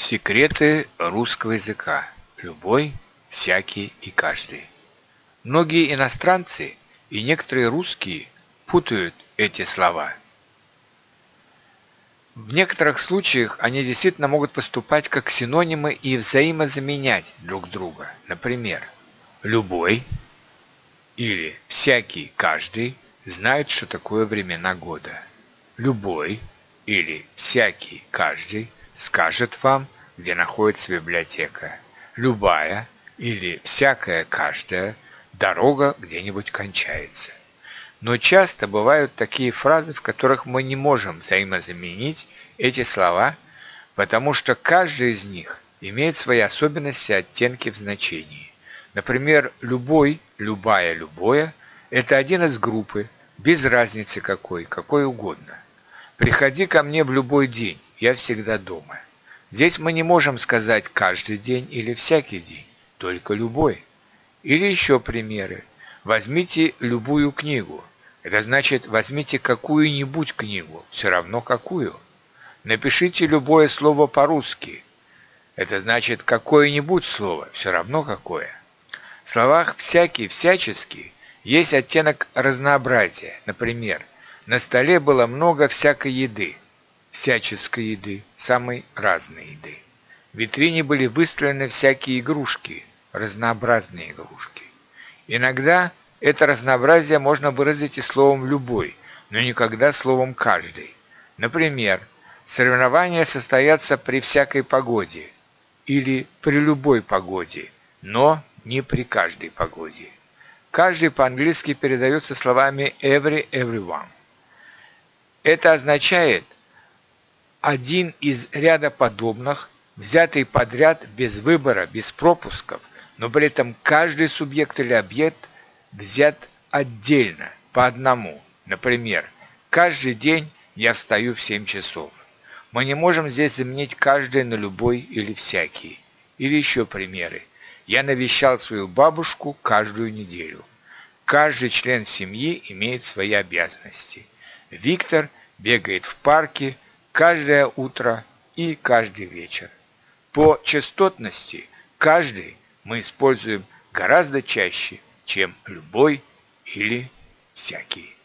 Секреты русского языка. Любой, всякий и каждый. Многие иностранцы и некоторые русские путают эти слова. В некоторых случаях они действительно могут поступать как синонимы и взаимозаменять друг друга. Например, «любой» или «всякий, каждый» знают, что такое времена года. «Любой» или «всякий, каждый» скажет вам, где находится библиотека. Любая или всякая каждая дорога где-нибудь кончается. Но часто бывают такие фразы, в которых мы не можем взаимозаменить эти слова, потому что каждый из них имеет свои особенности и оттенки в значении. Например, любой, любая, любое – это один из группы, без разницы какой, какой угодно. Приходи ко мне в любой день, я всегда дома. Здесь мы не можем сказать каждый день или всякий день, только любой. Или еще примеры. Возьмите любую книгу. Это значит, возьмите какую-нибудь книгу, все равно какую. Напишите любое слово по-русски. Это значит, какое-нибудь слово, все равно какое. В словах «всякий», «всяческий» есть оттенок разнообразия. Например, на столе было много всякой еды всяческой еды, самой разной еды. В витрине были выставлены всякие игрушки, разнообразные игрушки. Иногда это разнообразие можно выразить и словом «любой», но никогда словом «каждый». Например, соревнования состоятся при всякой погоде или при любой погоде, но не при каждой погоде. Каждый по-английски передается словами every, everyone. Это означает – один из ряда подобных, взятый подряд без выбора, без пропусков, но при этом каждый субъект или объект взят отдельно, по одному. Например, каждый день я встаю в 7 часов. Мы не можем здесь заменить каждый на любой или всякий. Или еще примеры. Я навещал свою бабушку каждую неделю. Каждый член семьи имеет свои обязанности. Виктор бегает в парке, каждое утро и каждый вечер. По частотности каждый мы используем гораздо чаще, чем любой или всякий.